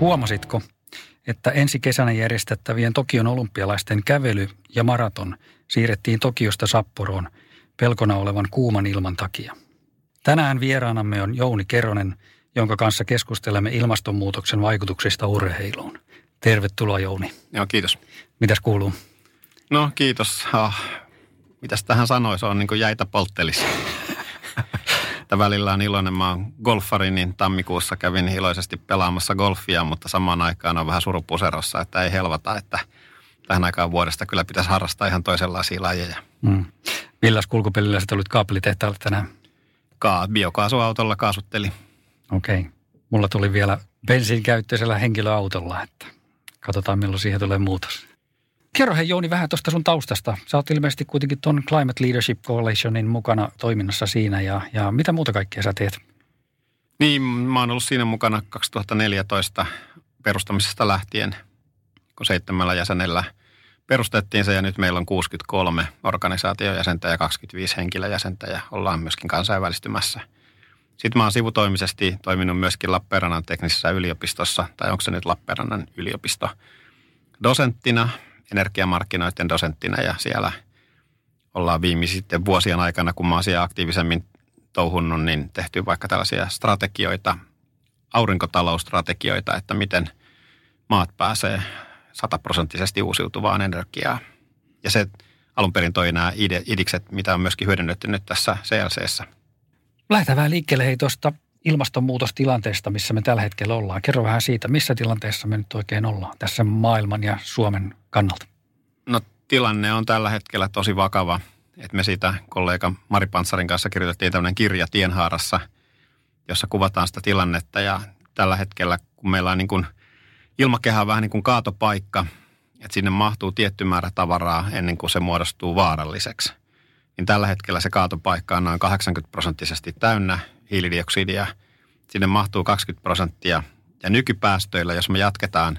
Huomasitko, että ensi kesänä järjestettävien Tokion olympialaisten kävely ja maraton siirrettiin Tokiosta Sapporoon pelkona olevan kuuman ilman takia? Tänään vieraanamme on Jouni Keronen, jonka kanssa keskustelemme ilmastonmuutoksen vaikutuksista urheiluun. Tervetuloa Jouni. Joo, kiitos. Mitäs kuuluu? No kiitos. Ah, mitäs tähän sanoisi, on niin kuin jäitä polttelissa. Että välillä on iloinen. Mä oon golfari, niin tammikuussa kävin iloisesti pelaamassa golfia, mutta samaan aikaan on vähän surupuserossa, että ei helvata, että tähän aikaan vuodesta kyllä pitäisi harrastaa ihan toisenlaisia lajeja. Mm. Milläs kulkupelillä sä olit kaapelitehtaalle tänään? Ka- biokaasuautolla kaasutteli. Okei. Okay. Mulla tuli vielä bensiinkäyttöisellä henkilöautolla, että katsotaan milloin siihen tulee muutos. Kerro hei Jouni vähän tuosta sun taustasta. Sä oot ilmeisesti kuitenkin tuon Climate Leadership Coalitionin mukana toiminnassa siinä ja, ja mitä muuta kaikkea sä teet? Niin, mä oon ollut siinä mukana 2014 perustamisesta lähtien, kun seitsemällä jäsenellä perustettiin se ja nyt meillä on 63 organisaatiojäsentä ja 25 henkilöjäsentä ja ollaan myöskin kansainvälistymässä. Sitten mä oon sivutoimisesti toiminut myöskin Lappeenrannan teknisessä yliopistossa, tai onko se nyt Lappeenrannan yliopisto, dosenttina – energiamarkkinoiden dosenttina ja siellä ollaan viimeisten vuosien aikana, kun mä oon siellä aktiivisemmin touhunnut, niin tehty vaikka tällaisia strategioita, aurinkotalousstrategioita, että miten maat pääsee sataprosenttisesti uusiutuvaan energiaan. Ja se alun perin toi nämä idikset, mitä on myöskin hyödynnetty nyt tässä CLCssä. Lähdetään vähän liikkeelle hei tuosta ilmastonmuutostilanteesta, missä me tällä hetkellä ollaan. Kerro vähän siitä, missä tilanteessa me nyt oikein ollaan tässä maailman ja Suomen kannalta. No tilanne on tällä hetkellä tosi vakava. Että me siitä kollega Mari Pantsarin kanssa kirjoitettiin tämmöinen kirja Tienhaarassa, jossa kuvataan sitä tilannetta. Ja tällä hetkellä, kun meillä on niin kuin ilmakehä vähän niin kuin kaatopaikka, että sinne mahtuu tietty määrä tavaraa ennen kuin se muodostuu vaaralliseksi. Niin tällä hetkellä se kaatopaikka on noin 80 prosenttisesti täynnä hiilidioksidia. Sinne mahtuu 20 prosenttia. Ja nykypäästöillä, jos me jatketaan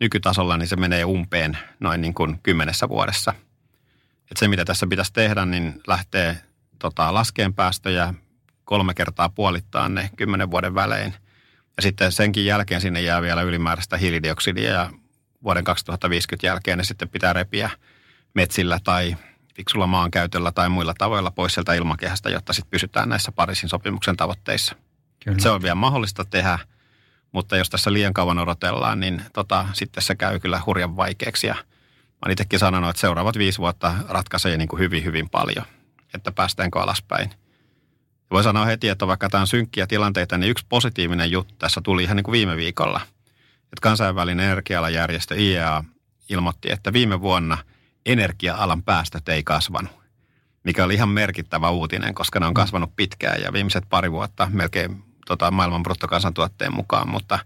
nykytasolla, niin se menee umpeen noin niin kuin kymmenessä vuodessa. Et se, mitä tässä pitäisi tehdä, niin lähtee tota, laskeen päästöjä kolme kertaa puolittaa ne kymmenen vuoden välein. Ja sitten senkin jälkeen sinne jää vielä ylimääräistä hiilidioksidia ja vuoden 2050 jälkeen ne sitten pitää repiä metsillä tai fiksulla maankäytöllä tai muilla tavoilla pois sieltä ilmakehästä, jotta sitten pysytään näissä Pariisin sopimuksen tavoitteissa. Kyllä. Se on vielä mahdollista tehdä, mutta jos tässä liian kauan odotellaan, niin tota, sitten se käy kyllä hurjan vaikeaksi. Ja mä olen itsekin sanonut, että seuraavat viisi vuotta ratkaisee niin kuin hyvin, hyvin paljon, että päästäänkö alaspäin. Ja voi sanoa heti, että vaikka tämä on synkkiä tilanteita, niin yksi positiivinen juttu tässä tuli ihan niin kuin viime viikolla. Että kansainvälinen energialajärjestö IEA ilmoitti, että viime vuonna – energia-alan päästöt ei kasvanut, mikä oli ihan merkittävä uutinen, koska ne on mm. kasvanut pitkään ja viimeiset pari vuotta melkein tota, maailman bruttokansantuotteen mukaan, mutta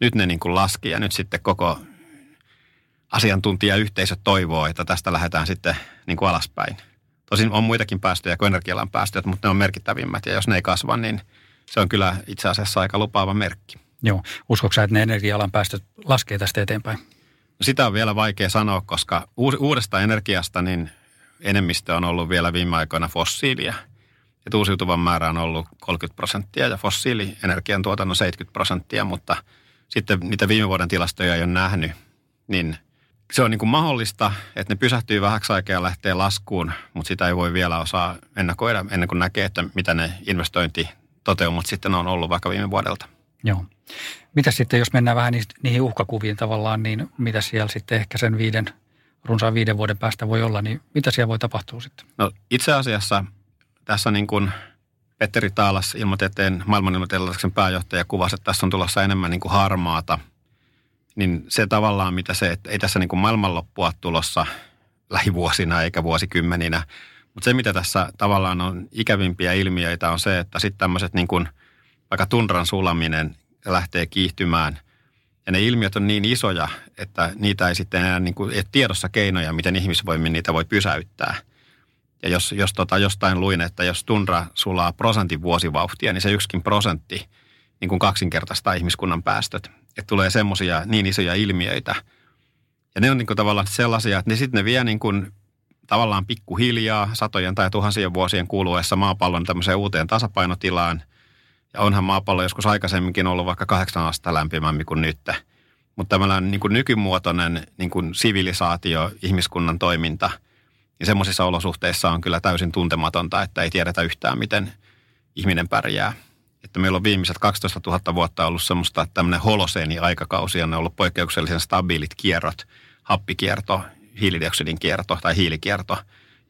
nyt ne niin kuin laski ja nyt sitten koko asiantuntijayhteisö toivoo, että tästä lähdetään sitten niin kuin alaspäin. Tosin on muitakin päästöjä kuin energialan päästöjä, mutta ne on merkittävimmät ja jos ne ei kasva, niin se on kyllä itse asiassa aika lupaava merkki. Joo. Uskotko sä, että ne energia-alan päästöt laskee tästä eteenpäin? Sitä on vielä vaikea sanoa, koska uudesta energiasta niin enemmistö on ollut vielä viime aikoina fossiilia. Et uusiutuvan määrä on ollut 30 prosenttia ja fossiilienergian tuotannon 70 prosenttia, mutta sitten niitä viime vuoden tilastoja ei ole nähnyt, niin se on niin kuin mahdollista, että ne pysähtyy vähäksi aikaa ja lähtee laskuun, mutta sitä ei voi vielä osaa ennakoida ennen kuin näkee, että mitä ne investointitoteumat sitten on ollut vaikka viime vuodelta. Joo. Mitä sitten, jos mennään vähän niihin uhkakuviin tavallaan, niin mitä siellä sitten ehkä sen viiden, runsaan viiden vuoden päästä voi olla, niin mitä siellä voi tapahtua sitten? No itse asiassa tässä niin kuin Petteri Taalas, ilmatieteen, maailman ilmatieteen pääjohtaja, kuvasi, että tässä on tulossa enemmän niin kuin harmaata. Niin se tavallaan, mitä se, että ei tässä niin kuin maailmanloppua tulossa lähivuosina eikä vuosikymmeninä, Mutta se, mitä tässä tavallaan on ikävimpiä ilmiöitä, on se, että sitten tämmöiset niin vaikka tundran sulaminen lähtee kiihtymään. Ja ne ilmiöt on niin isoja, että niitä ei sitten enää niin kuin, tiedossa keinoja, miten ihmisvoimin niitä voi pysäyttää. Ja jos, jos tota, jostain luin, että jos tundra sulaa prosentin vuosivauhtia, niin se yksikin prosentti niin kuin kaksinkertaistaa ihmiskunnan päästöt. Että tulee semmoisia niin isoja ilmiöitä. Ja ne on niin kuin tavallaan sellaisia, että ne sitten ne vie niin kuin tavallaan pikkuhiljaa satojen tai tuhansien vuosien kuluessa maapallon tämmöiseen uuteen tasapainotilaan. Ja onhan maapallo joskus aikaisemminkin ollut vaikka kahdeksan astetta lämpimämmin kuin nyt. Mutta tämmöinen niin kuin nykymuotoinen niin kuin sivilisaatio, ihmiskunnan toiminta, niin semmoisissa olosuhteissa on kyllä täysin tuntematonta, että ei tiedetä yhtään, miten ihminen pärjää. Että meillä on viimeiset 12 000 vuotta ollut semmoista, tämmöinen holoseeni-aikakausi on ollut poikkeuksellisen stabiilit kierrot, happikierto, hiilidioksidin kierto tai hiilikierto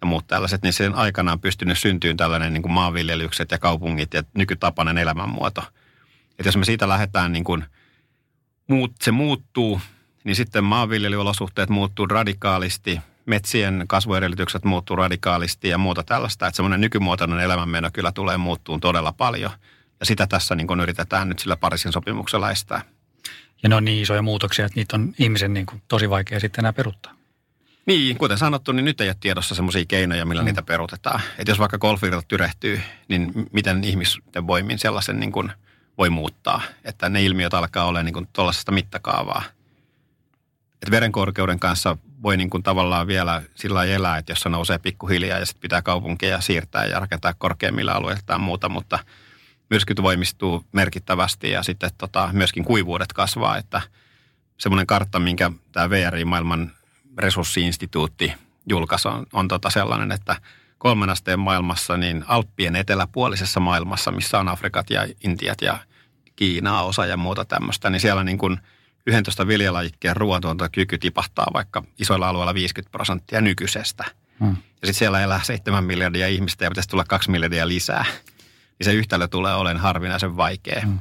ja muut tällaiset, niin sen aikana on pystynyt syntyyn tällainen niin kuin maanviljelykset ja kaupungit ja nykytapainen elämänmuoto. Että jos me siitä lähdetään niin kuin, muut, se muuttuu, niin sitten maanviljelyolosuhteet muuttuu radikaalisti, metsien kasvuedellytykset muuttuu radikaalisti ja muuta tällaista. Että semmoinen nykymuotoinen elämänmeno kyllä tulee muuttuun todella paljon. Ja sitä tässä niin kuin yritetään nyt sillä Pariisin sopimuksella estää. Ja ne on niin isoja muutoksia, että niitä on ihmisen niin kuin tosi vaikea sitten enää peruttaa. Niin, kuten sanottu, niin nyt ei ole tiedossa semmoisia keinoja, millä mm. niitä perutetaan. Että jos vaikka golfvirta tyrehtyy, niin miten ihmisten voimin sellaisen niin kuin voi muuttaa. Että ne ilmiöt alkaa olla niin tuollaisesta mittakaavaa. Että verenkorkeuden kanssa voi niin kuin tavallaan vielä sillä elää, että jos se nousee pikkuhiljaa ja sitten pitää kaupunkeja siirtää ja rakentaa korkeimmilla alueilla tai muuta, mutta myrskyt voimistuu merkittävästi ja sitten tota, myöskin kuivuudet kasvaa, että semmoinen kartta, minkä tämä VRI-maailman resurssiinstituutti julkaisi on, on tota sellainen, että kolmen asteen maailmassa, niin Alppien eteläpuolisessa maailmassa, missä on Afrikat ja Intiat ja Kiinaa osa ja muuta tämmöistä, niin siellä niin kuin 11 viljelajikkeen ruoantuotantokyky tipahtaa vaikka isoilla alueilla 50 prosenttia nykyisestä. Hmm. Ja sitten siellä elää 7 miljardia ihmistä ja pitäisi tulla 2 miljardia lisää. Niin se yhtälö tulee olemaan harvinaisen vaikea. Hmm.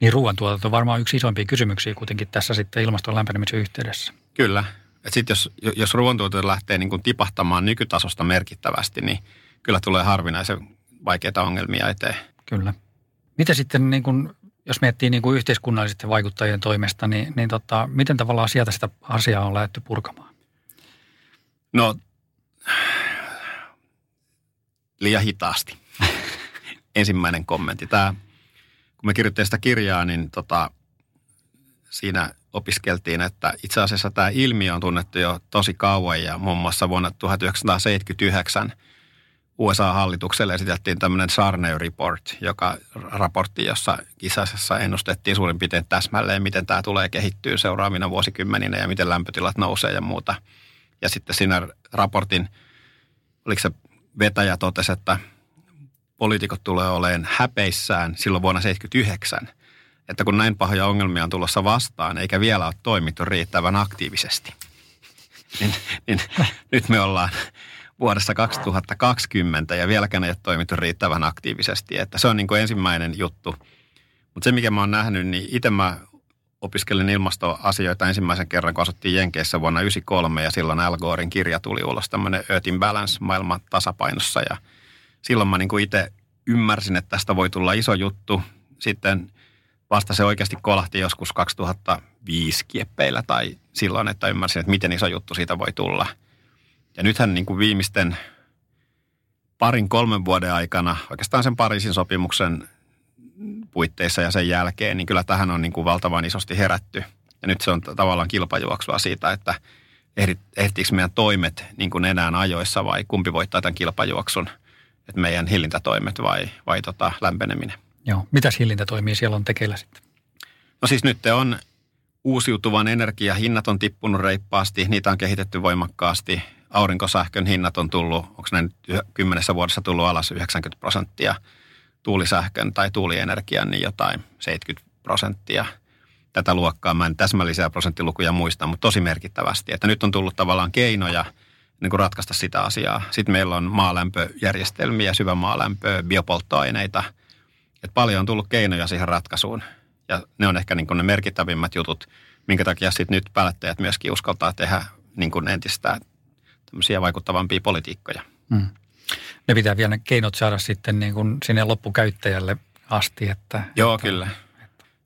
Niin ruoantuotanto on varmaan yksi isoimpia kysymyksiä kuitenkin tässä sitten ilmaston lämpenemisen yhteydessä. Kyllä. Sitten jos, jos ruoantuotanto lähtee niin kuin tipahtamaan nykytasosta merkittävästi, niin kyllä tulee harvinaisen vaikeita ongelmia eteen. Kyllä. Miten sitten, niin kuin, jos miettii niin kuin yhteiskunnallisten vaikuttajien toimesta, niin, niin tota, miten tavallaan sieltä sitä asiaa on lähdetty purkamaan? No, liian hitaasti. Ensimmäinen kommentti. Tämä, kun me kirjoittiin sitä kirjaa, niin tota, siinä opiskeltiin, että itse asiassa tämä ilmiö on tunnettu jo tosi kauan ja muun muassa vuonna 1979 USA-hallitukselle esitettiin tämmöinen Sarney Report, joka raportti, jossa asiassa ennustettiin suurin piirtein täsmälleen, miten tämä tulee kehittyä seuraavina vuosikymmeninä ja miten lämpötilat nousee ja muuta. Ja sitten siinä raportin, oliko se vetäjä totesi, että poliitikot tulee olemaan häpeissään silloin vuonna 1979 – että kun näin pahoja ongelmia on tulossa vastaan, eikä vielä ole toimittu riittävän aktiivisesti, niin, niin nyt me ollaan vuodessa 2020 ja vieläkään ei ole toimittu riittävän aktiivisesti. Että se on niin kuin ensimmäinen juttu. Mutta se, mikä mä oon nähnyt, niin itse mä opiskelin ilmastoasioita ensimmäisen kerran, kun asuttiin Jenkeissä vuonna 1993 ja silloin Al Gorein kirja tuli ulos, tämmöinen Earth in Balance maailman tasapainossa ja silloin mä niin itse ymmärsin, että tästä voi tulla iso juttu. Sitten vasta se oikeasti kolahti joskus 2005 kieppeillä tai silloin, että ymmärsin, että miten iso juttu siitä voi tulla. Ja nythän niin kuin viimeisten parin kolmen vuoden aikana, oikeastaan sen Pariisin sopimuksen puitteissa ja sen jälkeen, niin kyllä tähän on niin kuin valtavan isosti herätty. Ja nyt se on tavallaan kilpajuoksua siitä, että ehtiikö meidän toimet niin kuin enää ajoissa vai kumpi voittaa tämän kilpajuoksun, että meidän hillintätoimet vai, vai tota lämpeneminen. Joo. Mitäs hillintätoimia siellä on tekeillä sitten? No siis nyt on uusiutuvan energiahinnat on tippunut reippaasti, niitä on kehitetty voimakkaasti. Aurinkosähkön hinnat on tullut, onko näin kymmenessä vuodessa tullut alas 90 prosenttia. Tuulisähkön tai tuulienergian niin jotain 70 prosenttia. Tätä luokkaa mä en täsmällisiä prosenttilukuja muista, mutta tosi merkittävästi. Että nyt on tullut tavallaan keinoja niin kuin ratkaista sitä asiaa. Sitten meillä on maalämpöjärjestelmiä, syvämaalämpöä, biopolttoaineita – että paljon on tullut keinoja siihen ratkaisuun. Ja ne on ehkä niin kuin ne merkittävimmät jutut, minkä takia sitten nyt päättäjät myöskin uskaltaa tehdä niin kuin entistä tämmöisiä vaikuttavampia politiikkoja. Mm. Ne pitää vielä ne keinot saada sitten niin kuin sinne loppukäyttäjälle asti. Että, Joo, että, kyllä.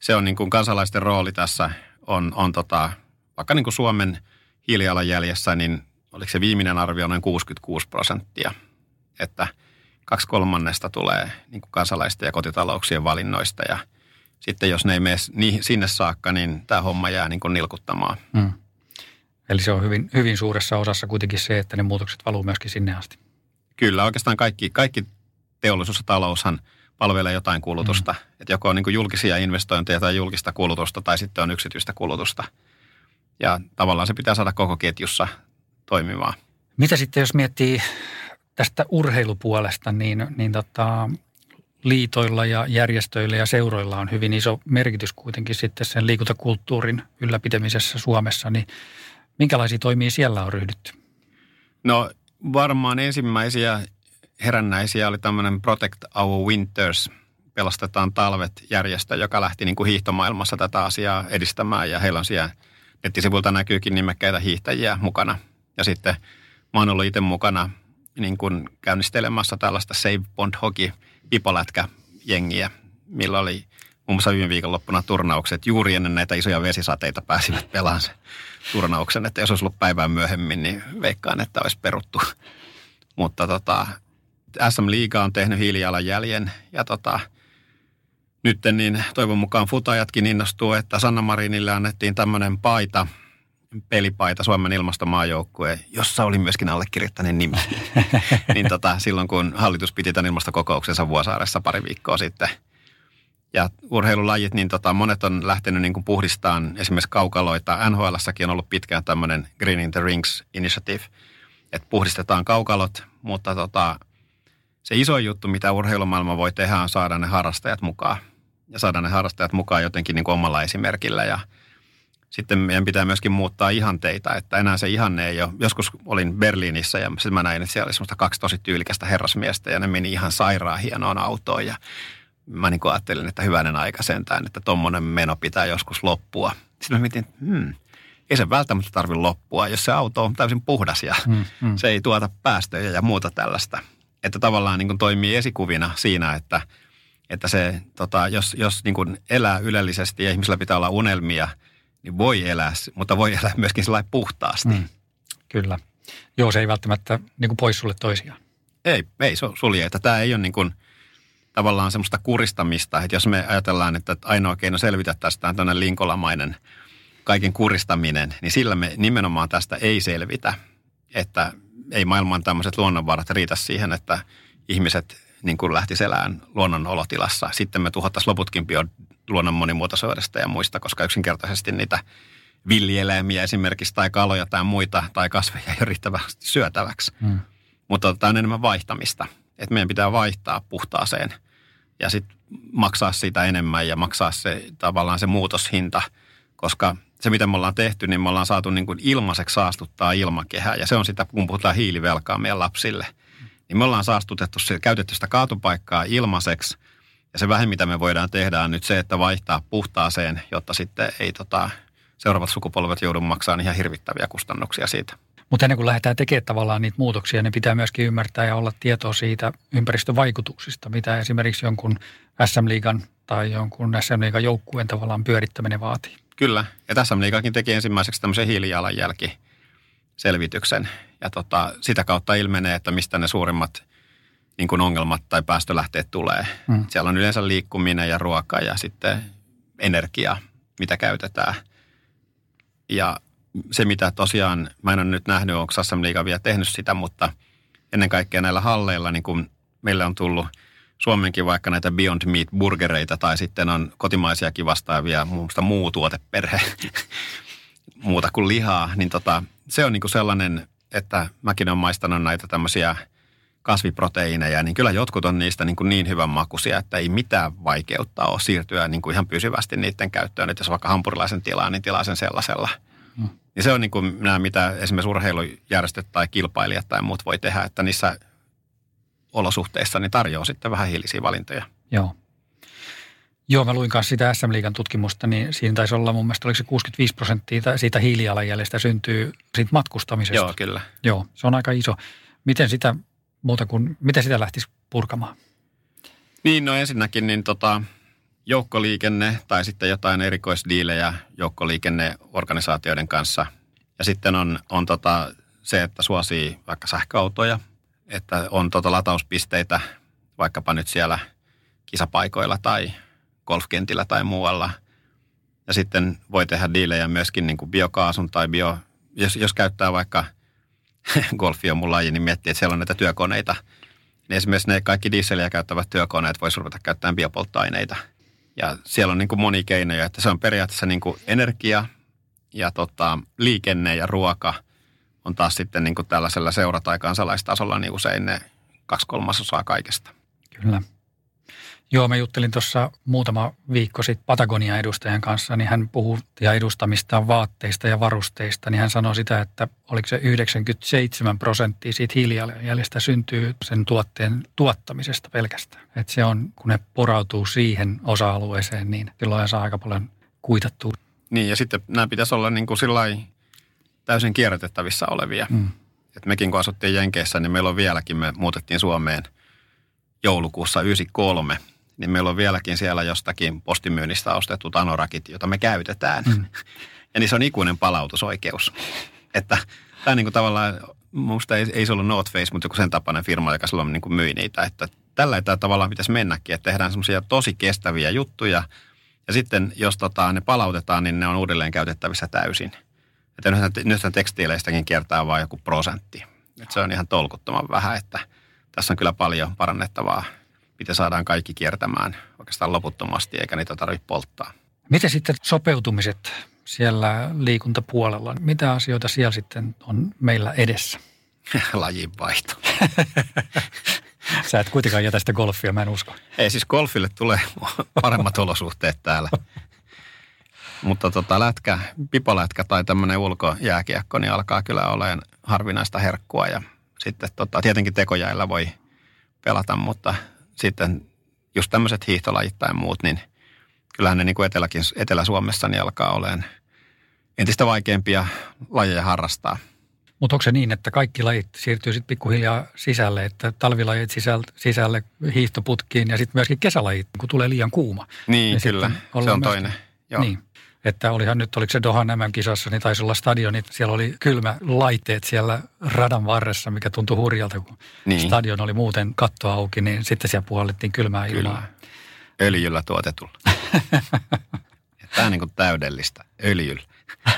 Se on niin kuin kansalaisten rooli tässä on, on tota, vaikka niin kuin Suomen hiilijalanjäljessä, niin oliko se viimeinen arvio noin 66 prosenttia, että kaksi kolmannesta tulee niin kuin kansalaisten ja kotitalouksien valinnoista ja sitten jos ne ei mene sinne saakka, niin tämä homma jää niin kuin nilkuttamaan. Mm. Eli se on hyvin, hyvin suuressa osassa kuitenkin se, että ne muutokset valuu myöskin sinne asti. Kyllä, oikeastaan kaikki, kaikki teollisuus ja taloushan palvelee jotain kulutusta. Mm. Että joko on niin kuin julkisia investointeja tai julkista kulutusta tai sitten on yksityistä kulutusta. Ja tavallaan se pitää saada koko ketjussa toimimaan. Mitä sitten, jos miettii tästä urheilupuolesta, niin, niin tota, liitoilla ja järjestöillä ja seuroilla on hyvin iso merkitys kuitenkin sitten sen liikuntakulttuurin ylläpitämisessä Suomessa. Niin minkälaisia toimia siellä on ryhdytty? No varmaan ensimmäisiä herännäisiä oli tämmöinen Protect Our Winters, pelastetaan talvet järjestö, joka lähti niin kuin hiihtomaailmassa tätä asiaa edistämään ja heillä on siellä nettisivuilta näkyykin nimekkäitä hiihtäjiä mukana. Ja sitten mä oon ollut itse mukana niin kuin käynnistelemässä tällaista Save Bond Hockey pipolätkä jengiä, millä oli muun muassa viime viikonloppuna turnaukset. Juuri ennen näitä isoja vesisateita pääsivät pelaamaan se turnauksen. Että jos olisi ollut päivää myöhemmin, niin veikkaan, että olisi peruttu. Mutta tota, SM Liiga on tehnyt hiilijalanjäljen ja tota, nyt niin toivon mukaan futajatkin innostuu, että Sanna Marinille annettiin tämmöinen paita, pelipaita Suomen ilmastomaajoukkue, jossa oli myöskin allekirjoittaneen nimi. niin tota, silloin kun hallitus piti tämän ilmastokokouksensa Vuosaaressa pari viikkoa sitten. Ja urheilulajit, niin tota, monet on lähtenyt niin kuin puhdistaan esimerkiksi kaukaloita. NHLssäkin on ollut pitkään tämmöinen Green in the Rings Initiative, että puhdistetaan kaukalot, mutta tota, se iso juttu, mitä urheilumaailma voi tehdä, on saada ne harrastajat mukaan. Ja saada ne harrastajat mukaan jotenkin niin kuin omalla esimerkillä. Ja sitten meidän pitää myöskin muuttaa ihanteita, että enää se ihanne ei ole. Joskus olin Berliinissä ja sitten mä näin, että siellä oli semmoista kaksi tosi tyylikästä herrasmiestä ja ne meni ihan sairaan hienoon autoon. Ja mä niin ajattelin, että hyvänen aika sentään, että tuommoinen meno pitää joskus loppua. Sitten mä mietin, hmm, ei se välttämättä tarvitse loppua, jos se auto on täysin puhdas ja hmm, hmm. se ei tuota päästöjä ja muuta tällaista – että tavallaan niin toimii esikuvina siinä, että, että se, tota, jos, jos niin elää ylellisesti ja ihmisellä pitää olla unelmia, niin voi elää, mutta voi elää myöskin sellainen puhtaasti. Mm, kyllä. Joo, se ei välttämättä niin kuin pois sulle toisiaan. Ei, ei sulje. Että tämä ei ole niin kuin, tavallaan semmoista kuristamista, että jos me ajatellaan, että ainoa keino selvitä tästä on tämmöinen linkolamainen kaiken kuristaminen, niin sillä me nimenomaan tästä ei selvitä. Että ei maailman tämmöiset luonnonvarat riitä siihen, että ihmiset niin kuin lähti selään luonnon olotilassa. Sitten me tuhottaisiin loputkin bio luonnon monimuotoisuudesta ja muista, koska yksinkertaisesti niitä villieläimiä esimerkiksi tai kaloja tai muita tai kasveja ei ole riittävästi syötäväksi. Hmm. Mutta tämä on enemmän vaihtamista. Että meidän pitää vaihtaa puhtaaseen ja sitten maksaa siitä enemmän ja maksaa se tavallaan se muutoshinta, koska se, mitä me ollaan tehty, niin me ollaan saatu niin kuin ilmaiseksi saastuttaa ilmakehää. Ja se on sitä, kun puhutaan hiilivelkaa meidän lapsille. Niin me ollaan saastutettu, käytetty sitä kaatopaikkaa ilmaiseksi. Ja se vähin, mitä me voidaan tehdä, on nyt se, että vaihtaa puhtaaseen, jotta sitten ei tota, seuraavat sukupolvet joudu maksamaan ihan hirvittäviä kustannuksia siitä. Mutta ennen kuin lähdetään tekemään tavallaan niitä muutoksia, niin pitää myöskin ymmärtää ja olla tietoa siitä ympäristövaikutuksista, mitä esimerkiksi jonkun SM-liigan tai jonkun SM-liigan joukkueen tavallaan pyörittäminen vaatii. Kyllä, ja tässä Liikakin teki ensimmäiseksi tämmöisen hiilijalanjälki-selvityksen. Ja tota, sitä kautta ilmenee, että mistä ne suurimmat niin kuin ongelmat tai päästölähteet tulee. Mm. Siellä on yleensä liikkuminen ja ruoka ja sitten energia, mitä käytetään. Ja se, mitä tosiaan, mä en ole nyt nähnyt, onko Sassam Liiga vielä tehnyt sitä, mutta ennen kaikkea näillä halleilla, niin kuin meille on tullut – Suomenkin vaikka näitä Beyond Meat-burgereita tai sitten on kotimaisiakin vastaavia, muun muassa muu tuoteperhe, muuta kuin lihaa, niin tota, se on niinku sellainen, että mäkin olen maistanut näitä tämmöisiä kasviproteiineja, niin kyllä jotkut on niistä niin, kuin niin hyvän makuisia, että ei mitään vaikeutta ole siirtyä niin kuin ihan pysyvästi niiden käyttöön. Että jos vaikka hampurilaisen tilaa, niin tilaa sen sellaisella. Hmm. Ja se on niin kuin nämä, mitä esimerkiksi urheilujärjestöt tai kilpailijat tai muut voi tehdä, että niissä olosuhteissa, niin tarjoaa sitten vähän hiilisiä valintoja. Joo. Joo, mä luin kanssa sitä SM Liigan tutkimusta, niin siinä taisi olla mun mielestä, oliko se 65 prosenttia siitä hiilijalanjäljestä syntyy siitä matkustamisesta. Joo, kyllä. Joo, se on aika iso. Miten sitä, muuta kuin, miten sitä lähtisi purkamaan? Niin, no ensinnäkin niin tota, joukkoliikenne tai sitten jotain erikoisdiilejä joukkoliikenneorganisaatioiden kanssa. Ja sitten on, on tota, se, että suosii vaikka sähköautoja, että on tota latauspisteitä vaikkapa nyt siellä kisapaikoilla tai golfkentillä tai muualla. Ja sitten voi tehdä diilejä myöskin niin kuin biokaasun tai bio, jos, jos käyttää vaikka golfi on mun laji, niin miettii, että siellä on näitä työkoneita. Niin esimerkiksi ne kaikki dieseliä käyttävät työkoneet voisi ruveta käyttämään biopolttoaineita. Ja siellä on niin kuin moni keinoja, että se on periaatteessa niin kuin energia ja tota, liikenne ja ruoka on taas sitten niin kuin tällaisella seura- tai kansalaistasolla niin usein ne kaksi kolmasosaa kaikesta. Kyllä. Joo, mä juttelin tuossa muutama viikko sitten Patagonian edustajan kanssa, niin hän puhui ja edustamista vaatteista ja varusteista, niin hän sanoi sitä, että oliko se 97 prosenttia siitä hiilijalanjäljestä syntyy sen tuotteen tuottamisesta pelkästään. Että se on, kun ne porautuu siihen osa-alueeseen, niin silloin saa aika paljon kuitattua. Niin, ja sitten nämä pitäisi olla niin kuin täysin kierrätettävissä olevia. Mm. Et mekin kun asuttiin Jenkeissä, niin meillä on vieläkin, me muutettiin Suomeen joulukuussa 93 – niin meillä on vieläkin siellä jostakin postimyynnistä ostetut anorakit, jota me käytetään. Mm. Ja niissä on ikuinen palautusoikeus. Että tämä niin kuin tavallaan, minusta ei, ei se ollut North Face, mutta joku sen tapainen firma, joka silloin niin kuin myi niitä. Että tällä tämä tavallaan pitäisi mennäkin, että tehdään semmoisia tosi kestäviä juttuja. Ja sitten jos tota, ne palautetaan, niin ne on uudelleen käytettävissä täysin. Että nythän, nythän tekstiileistäkin kiertää vain joku prosentti. Että se on ihan tolkuttoman vähän, että tässä on kyllä paljon parannettavaa miten saadaan kaikki kiertämään oikeastaan loputtomasti, eikä niitä tarvitse polttaa. Miten sitten sopeutumiset siellä liikuntapuolella, mitä asioita siellä sitten on meillä edessä? Lajinvaihto. Sä et kuitenkaan jätä sitä golfia, mä en usko. Ei siis golfille tulee paremmat olosuhteet täällä. Mutta tota, lätkä, pipolätkä tai tämmöinen ulkojääkiekko, niin alkaa kyllä olemaan harvinaista herkkua. Ja sitten tota, tietenkin tekojäillä voi pelata, mutta sitten just tämmöiset hiihtolajit tai muut, niin kyllähän ne niin kuin Eteläkin, Etelä-Suomessa niin alkaa olemaan entistä vaikeampia lajeja harrastaa. Mutta onko se niin, että kaikki lajit siirtyy sitten pikkuhiljaa sisälle, että talvilajit sisälle, sisälle hiihtoputkiin ja sitten myöskin kesälajit, kun tulee liian kuuma. Niin, niin kyllä. Se on myöskin, toinen. Joo. Niin. Että olihan nyt, oliko se Dohan MM-kisassa, niin taisi olla stadionit, siellä oli kylmä laitteet siellä radan varressa, mikä tuntui hurjalta, kun niin. stadion oli muuten katto auki, niin sitten siellä puolittiin kylmää ilmaa. Kyllä. Öljyllä tuotetulla. Tämä on niin kuin täydellistä, öljyllä.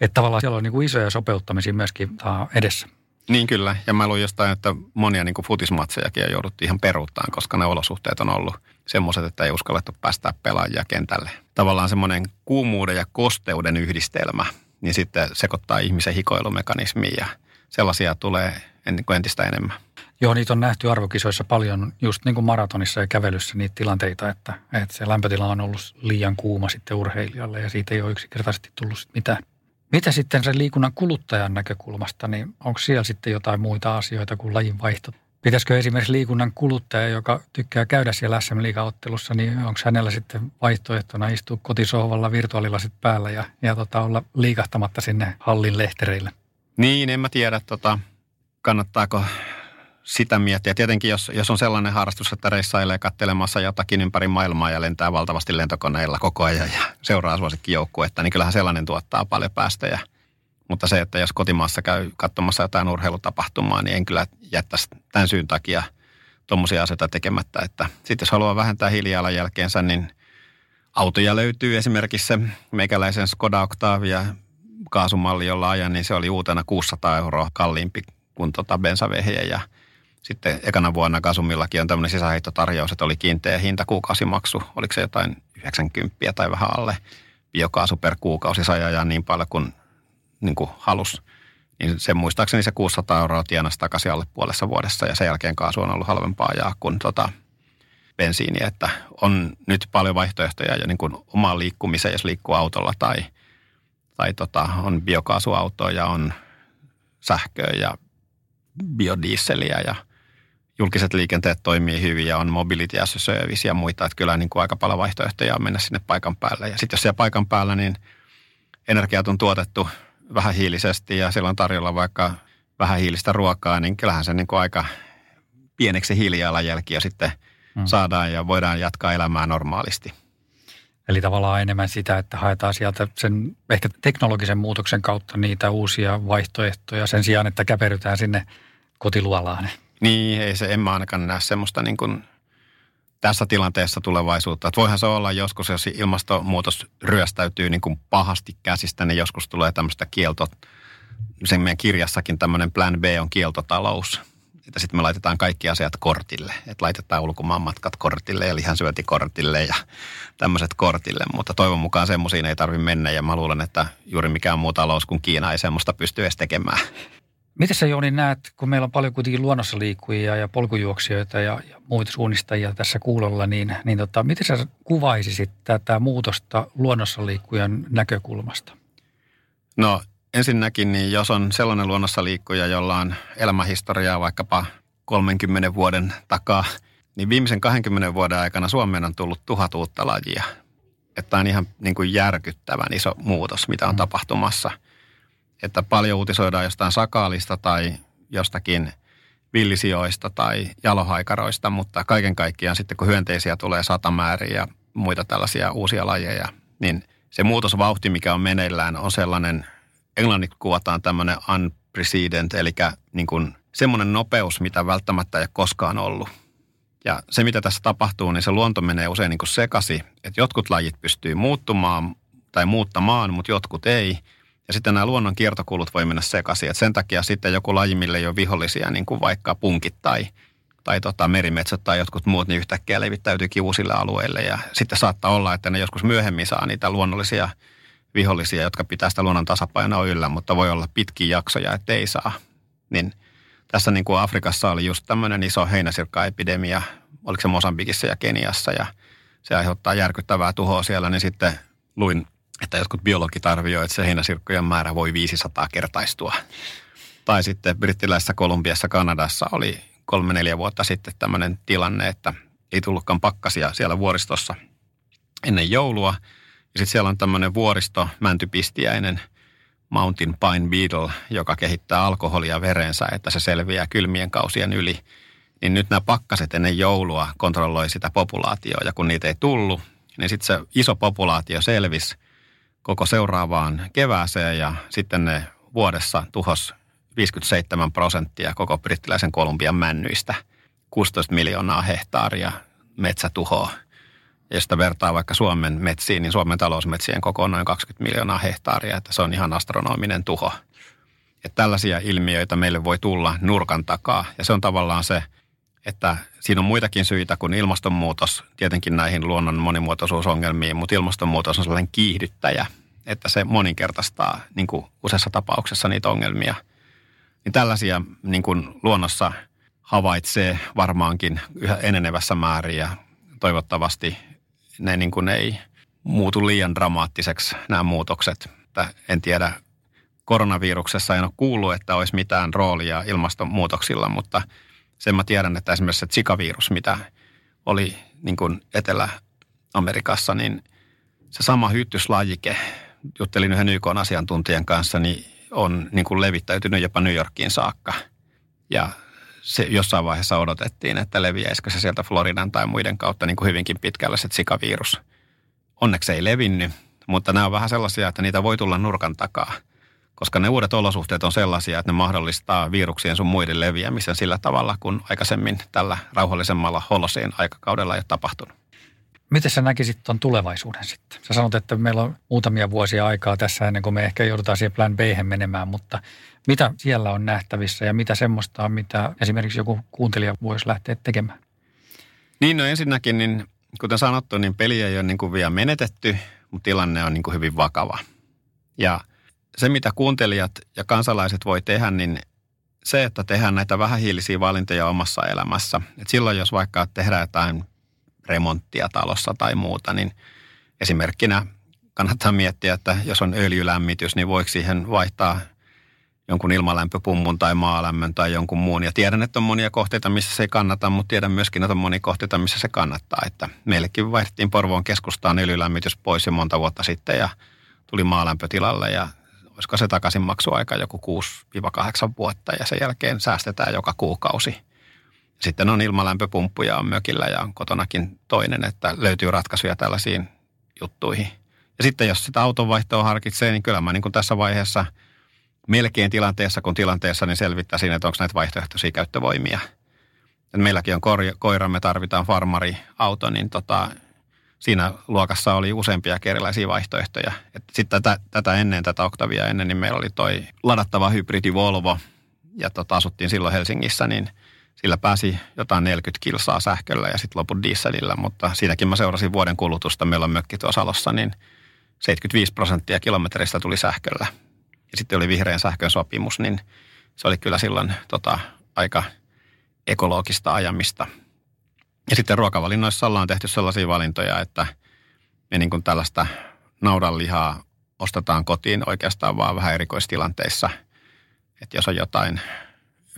että tavallaan siellä on niin kuin isoja sopeuttamisia myöskin edessä. Niin kyllä, ja mä luin jostain, että monia niin kuin futismatsejakin jouduttiin ihan peruuttaan, koska ne olosuhteet on ollut semmoiset, että ei uskallettu päästää pelaajia kentälle. Tavallaan semmoinen kuumuuden ja kosteuden yhdistelmä, niin sitten sekoittaa ihmisen hikoilumekanismiin ja sellaisia tulee entistä enemmän. Joo, niitä on nähty arvokisoissa paljon, just niin kuin maratonissa ja kävelyssä niitä tilanteita, että, että se lämpötila on ollut liian kuuma sitten urheilijalle ja siitä ei ole yksinkertaisesti tullut mitään. Mitä sitten sen liikunnan kuluttajan näkökulmasta, niin onko siellä sitten jotain muita asioita kuin lajin vaihto? Pitäisikö esimerkiksi liikunnan kuluttaja, joka tykkää käydä siellä SM Liiga-ottelussa, niin onko hänellä sitten vaihtoehtona istua kotisohvalla virtuaalilasit päällä ja, ja tota, olla liikahtamatta sinne hallin lehtereille? Niin, en mä tiedä, tota, kannattaako sitä miettiä. Tietenkin, jos, jos on sellainen harrastus, että reissailee kattelemassa jotakin ympäri maailmaa ja lentää valtavasti lentokoneilla koko ajan ja seuraa suosikkijoukkuetta, niin kyllähän sellainen tuottaa paljon päästöjä. Mutta se, että jos kotimaassa käy katsomassa jotain urheilutapahtumaa, niin en kyllä jättäisi tämän syyn takia tuommoisia asioita tekemättä. Että sitten jos haluaa vähentää hiilijalanjälkeensä, niin autoja löytyy esimerkiksi se meikäläisen Skoda Octavia kaasumalli, jolla ajan, niin se oli uutena 600 euroa kalliimpi kuin tota bensavehje ja sitten ekana vuonna Kasumillakin on tämmöinen sisäheittotarjous, että oli kiinteä hinta kuukausimaksu. Oliko se jotain 90 tai vähän alle biokaasu per kuukausi sai ajaa niin paljon kuin, niin kuin halus. Niin se muistaakseni se 600 euroa tienasi takaisin alle puolessa vuodessa ja sen jälkeen kaasu on ollut halvempaa ajaa kuin tota bensiini. Että on nyt paljon vaihtoehtoja ja niin kuin omaan liikkumiseen, jos liikkuu autolla tai, tai tota, on biokaasuautoja, on sähköä ja biodieseliä ja – julkiset liikenteet toimii hyvin ja on mobility as service ja muita. Että kyllä niin kuin aika paljon vaihtoehtoja on mennä sinne paikan päälle. Ja sitten jos siellä paikan päällä, niin energiat on tuotettu vähän hiilisesti ja siellä on tarjolla vaikka vähän hiilistä ruokaa, niin kyllähän se niin kuin aika pieneksi hiilijalanjälki ja sitten hmm. saadaan ja voidaan jatkaa elämää normaalisti. Eli tavallaan enemmän sitä, että haetaan sieltä sen ehkä teknologisen muutoksen kautta niitä uusia vaihtoehtoja sen sijaan, että käperytään sinne kotiluolaan. Niin, ei se, en mä ainakaan näe semmoista niin kuin tässä tilanteessa tulevaisuutta. Että voihan se olla joskus, jos ilmastonmuutos ryöstäytyy niin kuin pahasti käsistä, niin joskus tulee tämmöistä kielto. Sen meidän kirjassakin tämmöinen plan B on kieltotalous. Että sitten me laitetaan kaikki asiat kortille. Että laitetaan ulkomaan matkat kortille ja lihansyötikortille ja tämmöiset kortille. Mutta toivon mukaan semmoisiin ei tarvitse mennä ja mä luulen, että juuri mikään muu talous kuin Kiina ei semmoista pysty edes tekemään. Miten sä Jouni näet, kun meillä on paljon kuitenkin luonnossa liikkujia ja polkujuoksijoita ja, ja muita suunnistajia tässä kuulolla, niin, niin tota, miten sä kuvaisisit tätä muutosta luonnossa liikkujan näkökulmasta? No ensinnäkin, niin jos on sellainen luonnossa liikkuja, jolla on elämähistoriaa vaikkapa 30 vuoden takaa, niin viimeisen 20 vuoden aikana Suomeen on tullut tuhat uutta lajia. Että on ihan niin kuin järkyttävän iso muutos, mitä on mm. tapahtumassa – että paljon uutisoidaan jostain sakaalista tai jostakin villisijoista tai jalohaikaroista, mutta kaiken kaikkiaan sitten kun hyönteisiä tulee satamääriä ja muita tällaisia uusia lajeja, niin se muutosvauhti, mikä on meneillään, on sellainen, englannit kuvataan tämmöinen unprecedented, eli niin kuin semmoinen nopeus, mitä välttämättä ei ole koskaan ollut. Ja se, mitä tässä tapahtuu, niin se luonto menee usein niin sekasi, että jotkut lajit pystyy muuttumaan tai muuttamaan, mutta jotkut ei – ja sitten nämä luonnon kiertokulut voi mennä sekaisin. Et sen takia sitten joku laji, mille ei ole vihollisia, niin kuin vaikka punkit tai, tai tota merimetsot tai jotkut muut, niin yhtäkkiä levittäytyykin uusille alueille. Ja sitten saattaa olla, että ne joskus myöhemmin saa niitä luonnollisia vihollisia, jotka pitää sitä luonnon tasapainoa yllä, mutta voi olla pitkiä jaksoja, että ei saa. Niin tässä niin kuin Afrikassa oli just tämmöinen iso heinäsirkkaepidemia, oliko se Mosambikissa ja Keniassa, ja se aiheuttaa järkyttävää tuhoa siellä, niin sitten luin että jotkut biologit arvioivat, että se heinäsirkkojen määrä voi 500 kertaistua. Tai sitten brittiläisessä Kolumbiassa, Kanadassa oli kolme-neljä vuotta sitten tämmöinen tilanne, että ei tullutkaan pakkasia siellä vuoristossa ennen joulua. Ja sitten siellä on tämmöinen vuoristo, mäntypistiäinen Mountain Pine Beetle, joka kehittää alkoholia verensä, että se selviää kylmien kausien yli. Niin nyt nämä pakkaset ennen joulua kontrolloi sitä populaatioa, ja kun niitä ei tullut, niin sitten se iso populaatio selvisi koko seuraavaan kevääseen ja sitten ne vuodessa tuhos 57 prosenttia koko brittiläisen Kolumbian männyistä. 16 miljoonaa hehtaaria metsätuhoa. Ja jos vertaa vaikka Suomen metsiin, niin Suomen talousmetsien koko on noin 20 miljoonaa hehtaaria, että se on ihan astronominen tuho. Että tällaisia ilmiöitä meille voi tulla nurkan takaa. Ja se on tavallaan se, että siinä on muitakin syitä kuin ilmastonmuutos tietenkin näihin luonnon monimuotoisuusongelmiin, mutta ilmastonmuutos on sellainen kiihdyttäjä, että se moninkertaistaa niin kuin useassa tapauksessa niitä ongelmia. Niin tällaisia niin kuin luonnossa havaitsee varmaankin yhä enenevässä määrin ja toivottavasti ne niin kuin ei muutu liian dramaattiseksi nämä muutokset. Että en tiedä, koronaviruksessa en ole kuullut, että olisi mitään roolia ilmastonmuutoksilla, mutta – sen mä tiedän, että esimerkiksi se Zika-virus, mitä oli niin kuin Etelä-Amerikassa, niin se sama hyttyslajike, juttelin yhden YK asiantuntijan kanssa, niin on niin kuin levittäytynyt jopa New Yorkiin saakka. Ja se jossain vaiheessa odotettiin, että leviäisikö se sieltä Floridan tai muiden kautta niin kuin hyvinkin pitkälle se Zika-virus. Onneksi ei levinnyt, mutta nämä on vähän sellaisia, että niitä voi tulla nurkan takaa – koska ne uudet olosuhteet on sellaisia, että ne mahdollistaa viruksien sun muiden leviämisen sillä tavalla, kun aikaisemmin tällä rauhallisemmalla holoseen aikakaudella ei ole tapahtunut. Miten sä näkisit tuon tulevaisuuden sitten? Sä sanot, että meillä on muutamia vuosia aikaa tässä ennen kuin me ehkä joudutaan siihen plan B menemään, mutta mitä siellä on nähtävissä ja mitä semmoista on, mitä esimerkiksi joku kuuntelija voisi lähteä tekemään? Niin, no ensinnäkin, niin kuten sanottu, niin peli ei ole niin kuin vielä menetetty, mutta tilanne on niin kuin hyvin vakava. Ja – se, mitä kuuntelijat ja kansalaiset voi tehdä, niin se, että tehdään näitä vähähiilisiä valintoja omassa elämässä. Et silloin, jos vaikka tehdään jotain remonttia talossa tai muuta, niin esimerkkinä kannattaa miettiä, että jos on öljylämmitys, niin voiko siihen vaihtaa jonkun ilmalämpöpummun tai maalämmön tai jonkun muun. Ja tiedän, että on monia kohteita, missä se ei kannata, mutta tiedän myöskin, että on monia kohteita, missä se kannattaa. Että meillekin vaihdettiin Porvoon keskustaan öljylämmitys pois jo monta vuotta sitten ja tuli maalämpötilalle ja olisiko se takaisin maksuaika joku 6-8 vuotta ja sen jälkeen säästetään joka kuukausi. Sitten on ilmalämpöpumppuja on mökillä ja on kotonakin toinen, että löytyy ratkaisuja tällaisiin juttuihin. Ja sitten jos sitä autonvaihtoa harkitsee, niin kyllä mä niin kuin tässä vaiheessa melkein tilanteessa kuin tilanteessa niin selvittäisin, että onko näitä vaihtoehtoisia käyttövoimia. Et meilläkin on koira, me tarvitaan farmariauto, niin tota, siinä luokassa oli useampia erilaisia vaihtoehtoja. Sitten tätä, tätä ennen, tätä Octavia ennen, niin meillä oli toi ladattava hybridi Volvo, ja tota, asuttiin silloin Helsingissä, niin sillä pääsi jotain 40 kilsaa sähköllä ja sitten loput dieselillä, mutta siinäkin mä seurasin vuoden kulutusta. Meillä on mökki tuossa Salossa, niin 75 prosenttia kilometristä tuli sähköllä. Ja sitten oli vihreän sähkön sopimus, niin se oli kyllä silloin tota, aika ekologista ajamista – ja sitten ruokavalinnoissa ollaan tehty sellaisia valintoja, että me niin kuin tällaista naudanlihaa ostetaan kotiin oikeastaan vaan vähän erikoistilanteissa. Että jos on jotain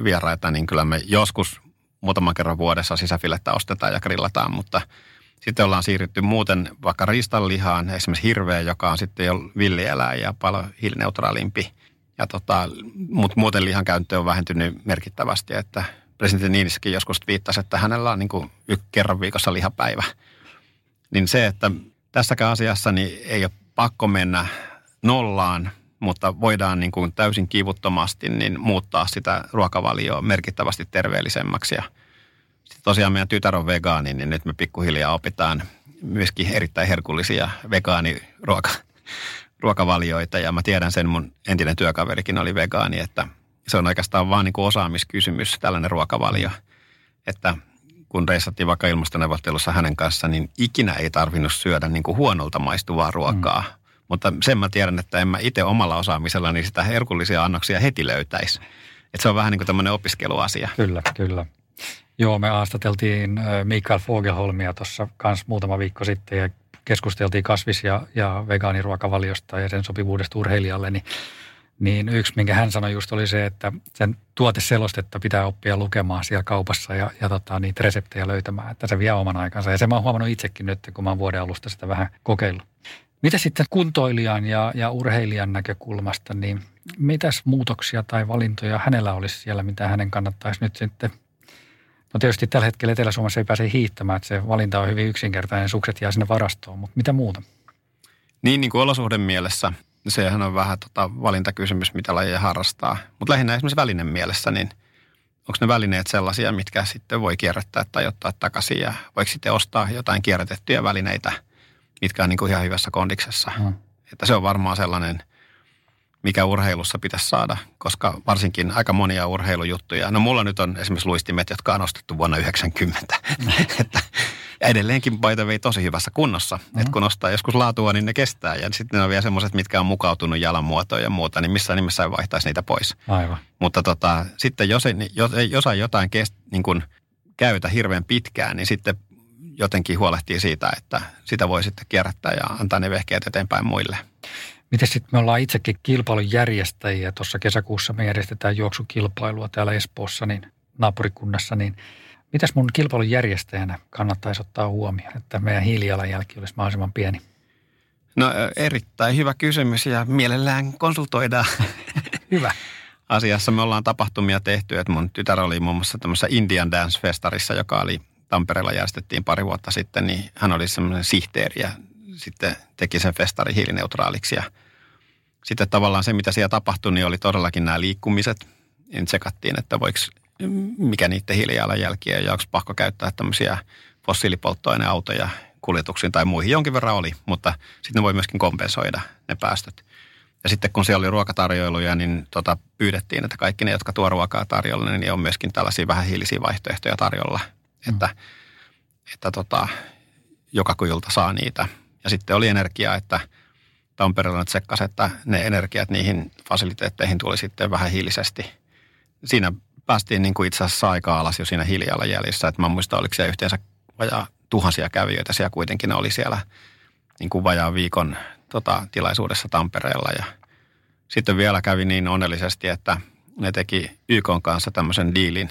vieraita, niin kyllä me joskus muutaman kerran vuodessa sisäfilettä ostetaan ja grillataan, mutta sitten ollaan siirrytty muuten vaikka riistanlihaan, esimerkiksi hirveä, joka on sitten jo villieläin ja paljon hiilineutraalimpi. Ja tota, mutta muuten lihan käyttö on vähentynyt merkittävästi, että presidentti Niinissäkin joskus viittasi, että hänellä on niin kuin kerran viikossa lihapäivä. Niin se, että tässäkään asiassa niin ei ole pakko mennä nollaan, mutta voidaan niin kuin täysin kivuttomasti niin muuttaa sitä ruokavalioa merkittävästi terveellisemmäksi. Ja sitten tosiaan meidän tytär on vegaani, niin nyt me pikkuhiljaa opitaan myöskin erittäin herkullisia vegaaniruoka ruokavalioita. Ja mä tiedän sen, mun entinen työkaverikin oli vegaani, että se on oikeastaan vaan niin kuin osaamiskysymys, tällainen ruokavalio. Että kun reissattiin vaikka ilmastoneuvottelussa hänen kanssa, niin ikinä ei tarvinnut syödä niin kuin huonolta maistuvaa ruokaa. Mm. Mutta sen mä tiedän, että en mä itse omalla osaamisella niin sitä herkullisia annoksia heti löytäisi. Että se on vähän niin kuin tämmöinen opiskeluasia. Kyllä, kyllä. Joo, me haastateltiin Mikael Fogelholmia tuossa kanssa muutama viikko sitten ja keskusteltiin kasvis- ja, ja vegaaniruokavaliosta ja sen sopivuudesta urheilijalle, niin niin yksi, minkä hän sanoi just oli se, että sen tuoteselostetta pitää oppia lukemaan siellä kaupassa ja, ja tota, niitä reseptejä löytämään, että se vie oman aikansa. Ja se mä oon huomannut itsekin nyt, kun mä oon vuoden alusta sitä vähän kokeillut. Mitä sitten kuntoilijan ja, ja urheilijan näkökulmasta, niin mitäs muutoksia tai valintoja hänellä olisi siellä, mitä hänen kannattaisi nyt sitten No tietysti tällä hetkellä Etelä-Suomessa ei pääse hiihtämään, että se valinta on hyvin yksinkertainen, sukset jää sinne varastoon, mutta mitä muuta? Niin, niin kuin olosuhden mielessä sehän on vähän tota valintakysymys, mitä lajeja harrastaa. Mutta lähinnä esimerkiksi välinen mielessä, niin onko ne välineet sellaisia, mitkä sitten voi kierrättää tai ottaa takaisin ja voiko sitten ostaa jotain kierrätettyjä välineitä, mitkä on niin kuin ihan hyvässä kondiksessa. Hmm. Että se on varmaan sellainen, mikä urheilussa pitäisi saada, koska varsinkin aika monia urheilujuttuja. No mulla nyt on esimerkiksi luistimet, jotka on ostettu vuonna 90. Hmm. että edelleenkin the way tosi hyvässä kunnossa. Mm-hmm. Että kun ostaa joskus laatua, niin ne kestää. Ja sitten ne on vielä semmoiset, mitkä on mukautunut jalan muotoon ja muuta, niin missään nimessä ei vaihtaisi niitä pois. Aivan. Mutta tota, sitten jos ei, jos ei, jos ei jotain kest, niin kuin käytä hirveän pitkään, niin sitten jotenkin huolehtii siitä, että sitä voi sitten kierrättää ja antaa ne vehkeet eteenpäin muille. Miten sitten me ollaan itsekin kilpailun järjestäjiä. Tuossa kesäkuussa me järjestetään juoksukilpailua täällä Espoossa, niin naapurikunnassa, niin – Mitäs mun kilpailun järjestäjänä kannattaisi ottaa huomioon, että meidän hiilijalanjälki olisi mahdollisimman pieni? No erittäin hyvä kysymys ja mielellään konsultoidaan. hyvä. Asiassa me ollaan tapahtumia tehty, että mun tytär oli muun muassa tämmöisessä Indian Dance-festarissa, joka oli Tampereella järjestettiin pari vuotta sitten, niin hän oli semmoinen sihteeri ja sitten teki sen festari hiilineutraaliksi. Ja sitten tavallaan se, mitä siellä tapahtui, niin oli todellakin nämä liikkumiset. Niin tsekattiin, että voiko mikä niiden hiilijalanjälki ja onko pakko käyttää tämmöisiä fossiilipolttoaineautoja kuljetuksiin tai muihin. Jonkin verran oli, mutta sitten ne voi myöskin kompensoida ne päästöt. Ja sitten kun siellä oli ruokatarjoiluja, niin tota, pyydettiin, että kaikki ne, jotka tuo ruokaa tarjolla, niin on myöskin tällaisia vähän hiilisiä vaihtoehtoja tarjolla. Mm. Että, että tota, joka kujulta saa niitä. Ja sitten oli energiaa, että Tampereella nyt tsekkasi, että ne energiat niihin fasiliteetteihin tuli sitten vähän hiilisesti. Siinä päästiin niin kuin itse asiassa aika alas jo siinä hiilijalanjäljissä. Että mä muistan, oliko siellä yhteensä vajaa tuhansia kävijöitä siellä kuitenkin. Oli siellä niin kuin vajaa viikon tota, tilaisuudessa Tampereella ja Sitten vielä kävi niin onnellisesti, että ne teki YK kanssa tämmöisen diilin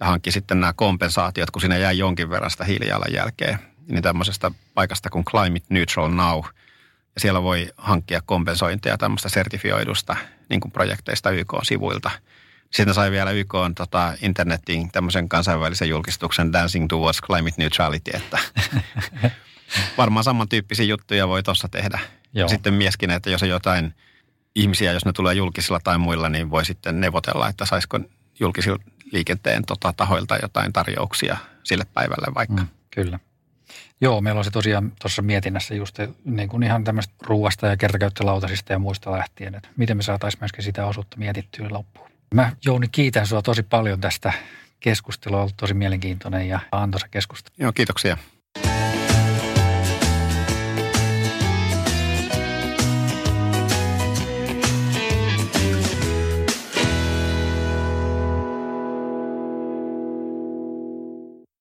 ja hankki sitten nämä kompensaatiot, kun siinä jäi jonkin verran sitä hiilijalanjälkeä, niin tämmöisestä paikasta kuin Climate Neutral Now. Ja siellä voi hankkia kompensointeja tämmöistä sertifioidusta niin kuin projekteista YK-sivuilta. Sitten sai vielä YK on, tota, internetiin tämmöisen kansainvälisen julkistuksen Dancing Towards Climate Neutrality, että varmaan samantyyppisiä juttuja voi tuossa tehdä. Joo. Sitten mieskin, että jos on jotain ihmisiä, jos ne tulee julkisilla tai muilla, niin voi sitten neuvotella, että saisiko julkisilla liikenteen tota, tahoilta jotain tarjouksia sille päivälle vaikka. Mm, kyllä. Joo, meillä on se tosiaan tuossa mietinnässä just niin kuin ihan tämmöistä ruuasta ja kertakäyttölautasista ja muista lähtien, että miten me saataisiin myöskin sitä osuutta mietittyä loppuun. Mä Jouni kiitän sinua tosi paljon tästä keskustelua, on ollut tosi mielenkiintoinen ja antoisa keskustelu. Joo, kiitoksia.